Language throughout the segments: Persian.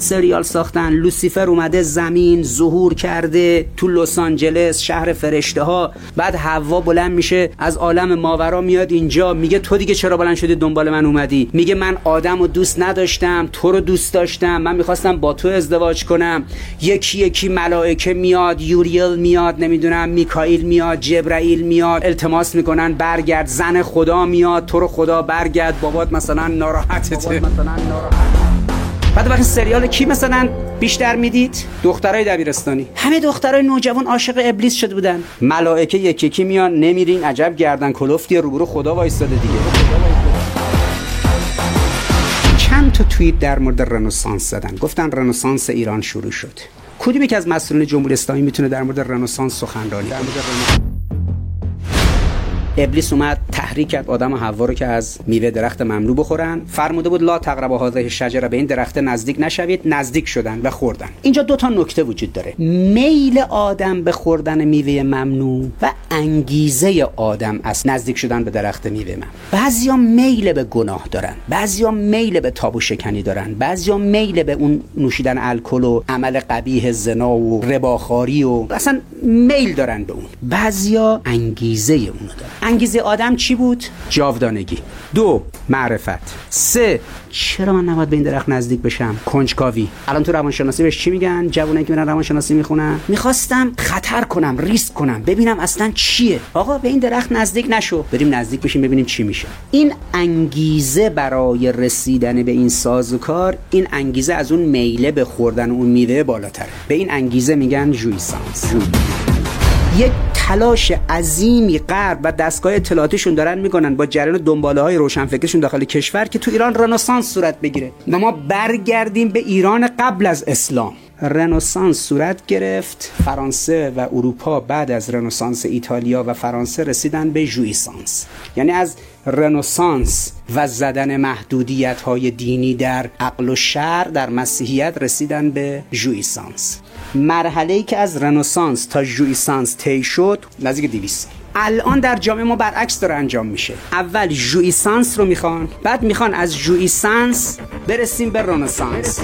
سریال ساختن. لوسیفر اومده زمین ظهور کرده تو لس آنجلس شهر فرشته ها بعد هوا بلند میشه از عالم ماورا میاد اینجا. میگه تو دیگه چرا بلند شدی دنبال من اومدی؟ میگه من آدم و دوست نداشتم تو رو دوست داشتم. من می‌خواستم با تو ازدواج کنم. یکی یکی ملائکه میاد یوریل میاد نمی‌دونم میکائیل میاد جبرائیل میاد التماس می‌کنن برگرد. زن خدا میاد تو رو خدا برگرد. بابات مثلا ناراحتته بعد وقتی سریال کی مثلا بیشتر می‌دید؟ دخترای دبیرستانی. همه دخترای نوجوان عاشق ابلیس شده بودن. ملائکه یکی یکی میان نمیرین عجب گردن کلفتی روبرو خدا وایستاده دیگه. چند تا توییت در مورد رنسانس زدن. گفتن رنسانس ایران شروع شد. کدوم که از مسئولین جمهوری اسلامی می‌تونه در مورد رنسانس سخنرانی؟ کنه ابلیس اومد تحریک کرد آدم و حوا رو که از میوه درخت ممنوع بخورن. فرموده بود لا تقربا هذه شجره به این درخت نزدیک نشوید. نزدیک شدن و خوردن. اینجا دو تا نکته وجود داره. میل آدم به خوردن میوه ممنوع و انگیزه آدم از نزدیک شدن به درخت میوه ممنوع. بعضیا میل به گناه دارن. بعضیا میل به تابو شکنی دارن. بعضیا میل به اون نوشیدن الکل و عمل قبیح زنا و رباخاری و اصلا میل دارن به اون. بعضیا انگیزه اونو دارن. انگیزه آدم چی بود؟ جاودانگی. دو معرفت. سه چرا من نباید به این درخت نزدیک بشم؟ کنجکاوی. الان تو روانشناسی بهش چی میگن؟ جوونایی که میرن روانشناسی می‌خونن؟ می‌خواستم خطر کنم ریسک کنم ببینم اصلا چیه. آقا به این درخت نزدیک نشو. بریم نزدیک بشیم ببینیم چی میشه. این انگیزه برای رسیدن به این سازوکار این انگیزه از اون میله به خوردن اون میوه بالاتره. به این انگیزه میگن جویسانس یک تلاش عظیمی غرب و دستگاه اطلاعاتیشون دارن می‌کنن با جریان دنباله های روشنفکرشون داخل کشور که تو ایران رنسانس صورت بگیره. و ما برگردیم به ایران قبل از اسلام. رنسانس صورت گرفت. فرانسه و اروپا بعد از رنسانس ایتالیا و فرانسه رسیدن به جویسانس یعنی از رنسانس و زدن محدودیت های دینی در عقل و شر در مسیحیت رسیدن به جویسانس مرحله ای که از رنسانس تا jouissance طی شد نزدیک 200 الان در جامعه ما برعکس داره انجام میشه. اول jouissance رو می‌خوان بعد می‌خوان از jouissance برسیم به رنسانس.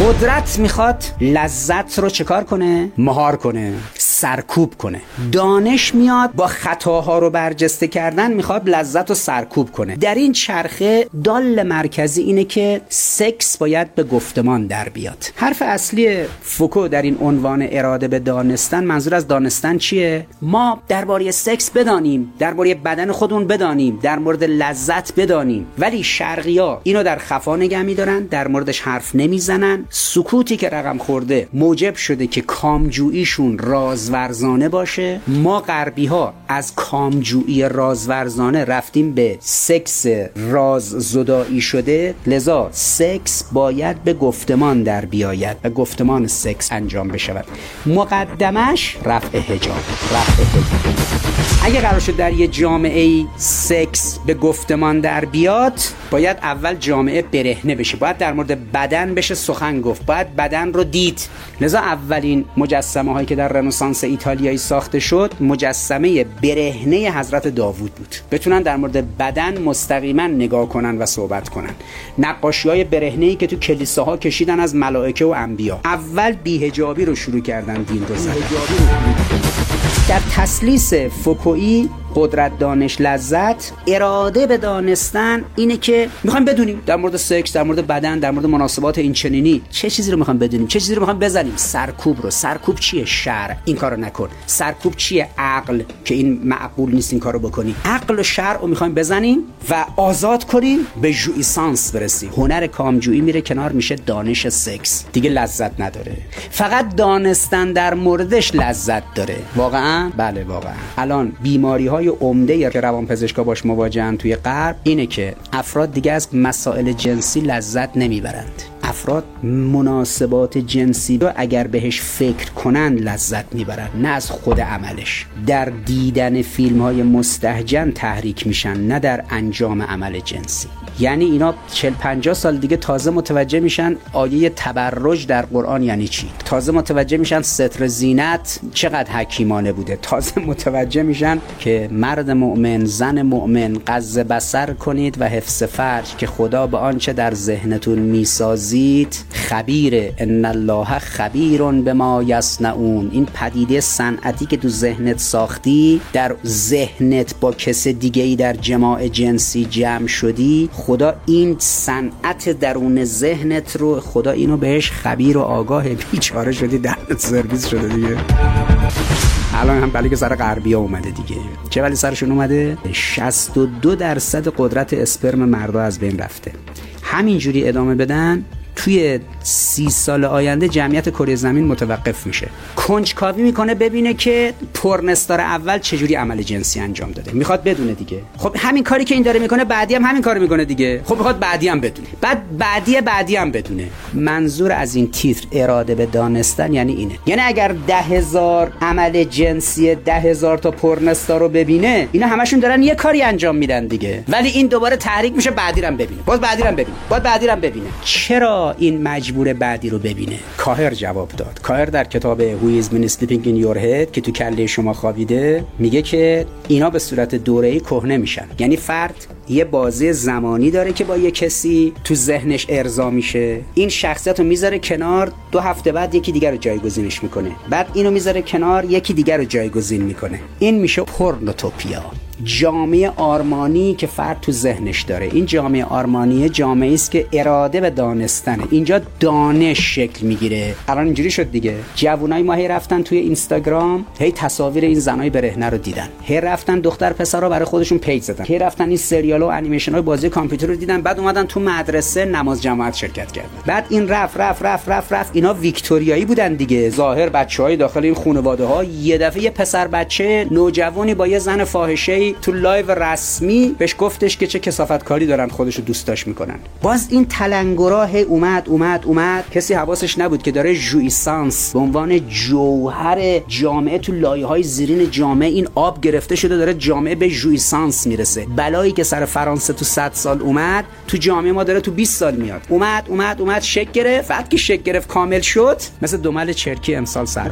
قدرت می‌خواد لذت رو چکار کنه؟ مهار کنه سرکوب کنه. دانش میاد با خطاها رو برجسته کردن می‌خواد لذت رو سرکوب کنه. در این چرخه دال مرکزی اینه که سکس باید به گفتمان در بیاد. حرف اصلی فوکو در این عنوان اراده به دانستن منظور از دانستن چیه؟ ما درباره سکس بدانیم درباره بدن خودمون بدانیم در مورد لذت بدانیم. ولی شرقیا اینو در خفا نگه میدارن در موردش حرف نمی‌زنن. سکوتی که رقم خورده موجب شده که کامجوییشون رازورزانه باشه. ما غربی ها از کامجویی رازورزانه رفتیم به سکس راز زدایی شده. لذا سکس باید به گفتمان در بیاید و گفتمان سکس انجام بشود. مقدمش رفع هجاب رفع هجاب اگه قرار شد در یه جامعه سکس به گفتمان در بیاد باید اول جامعه برهنه بشه. باید در مورد بدن بشه سخن گفت. باید بدن رو دید. لذا اولین مجسمه هایی که در رنسانس ایتالیایی ساخته شد مجسمه برهنه حضرت داوود بود. بتونن در مورد بدن مستقیما نگاه کنن و صحبت کنن. نقاشی های برهنه ای که تو کلیساها کشیدن از ملائکه و انبیا. اول بیهجابی رو شروع کردن دین رو در تسلیس فوکویی قدرت دانش لذت اراده به دانستن اینه که می‌خوایم بدونیم. در مورد سکس در مورد بدن در مورد مناسبات این چنینی چه چیزی رو می‌خوایم بدونیم؟ چه چیزی رو می‌خوایم بزنیم؟ سرکوب رو. سرکوب چیه شر؟ این کارو نکن. سرکوب چیه عقل که این معقول نیست این کارو بکنی؟ عقل و شر رو می‌خوایم بزنیم و آزاد کنیم به جویسانس برسیم. هنر کامجویی میره کنار میشه دانش سکس. دیگه لذت نداره. فقط دانستن در موردش لذت داره. واقعا؟ بله واقعا. الان بیماری های عمده که روانپزشکا باش مواجهن توی غرب اینه که افراد دیگه از مسائل جنسی لذت نمی‌برند. افراد مناسبات جنسی رو اگر بهش فکر کنن لذت می‌برن نه از خود عملش. در دیدن فیلم های مستهجن تحریک میشن نه در انجام عمل جنسی. یعنی اینا 40 50 سال دیگه تازه متوجه میشن آیه تبرج در قرآن یعنی چی. تازه متوجه میشن ستر زینت چقدر حکیمانه بوده. تازه متوجه میشن که مرد مؤمن زن مؤمن قز بسر کنید و حفظ فرج که خدا به آنچه در ذهنتون می‌سازید خبیره ان الله خبیر به ما یصنعون. این پدیده صنعتی که تو ذهنت ساختی در ذهنت با کس دیگه ای در جماع جنسی جمع شدی خدا این صنعت درون ذهنت رو خدا اینو بهش خبیر و آگاه بیچاره شدی در سرویس شده دیگه. الان هم بلی که سر غربی اومده دیگه. چه ولی سرشون اومده؟ 62 درصد قدرت اسپرم مردا از بین رفته. همینجوری ادامه بدن توی سی سال آینده جمعیت کره زمین متوقف میشه. کنجکاوی می‌کنه ببینه که پرنستار اول چجوری عمل جنسی انجام داده. می‌خواد بدونه دیگه. خب همین کاری که این داره می‌کنه بعدی هم همین کارو می‌کنه دیگه. خب می‌خواد بعدی هم بدونه. بعد بعدی بعدی هم بدونه. منظور از این تیتر اراده به دانستن یعنی اینه. یعنی اگر ده هزار عمل جنسی ده هزار تا پرنستار رو ببینه اینا همشون دارن یه کاری انجام میدن دیگه. ولی این دوباره تحریک میشه بعدی هم ببینه. باز بعدی هم ببینه. باز بعدی هم ببینه. چرا این مجبور بعدی رو ببینه. کاهر جواب داد. کاهر در کتاب Who is been sleeping in که تو کله شما خوابیده میگه که اینا به صورت دوره‌ای کهنه میشن. یعنی فرد یه بازی زمانی داره که با یه کسی تو ذهنش ارضا میشه. این شخصیت رو می‌ذاره کنار دو هفته بعد یکی دیگر رو جایگزینش می‌کنه. بعد اینو می‌ذاره کنار یکی دیگر رو جایگزین می‌کنه. این میشه pornotopia. جامعه آرمانی که فرد تو ذهنش داره. این جامعه آرمانی جامعه است که اراده به دانستنه. اینجا دانش شکل می‌گیره. الان اینجوری شد دیگه. جوونای ما هی رفتن توی اینستاگرام هی تصاویر این زنای برهنه رو دیدن. هی رفتن دختر پسر رو برای خودشون page زدن. هی رفتن این سریال و انیمیشن های بازی کامپیوتر رو دیدن بعد اومدن تو مدرسه نماز جماعت شرکت کردن. بعد این رفت رفت رفت رفت رفت. اینا ویکتوریایی بودن دیگه. ظاهر بچهای داخل این خانواده ها یه دفعه یه پسر بچه نوجوانی با یه زن فاحشه تو live رسمی بهش گفتش که چه کثافت کاری دارن خودشو دوست داشت می‌کنن. باز این تلنگراه اومد اومد اومد. کسی حواسش نبود که داره jouissance به عنوان جوهر جامعه تو لایه های زیرین جامعه این آب گرفته شده داره جامعه به jouissance می‌رسه. بلایی که سر فرانسه تو 100 سال اومد تو جامعه ما داره تو 20 سال میاد. اومد اومد اومد شکل گرفت. بعد که شکل گرفت کامل شد مثل دومل چرکی امسال سر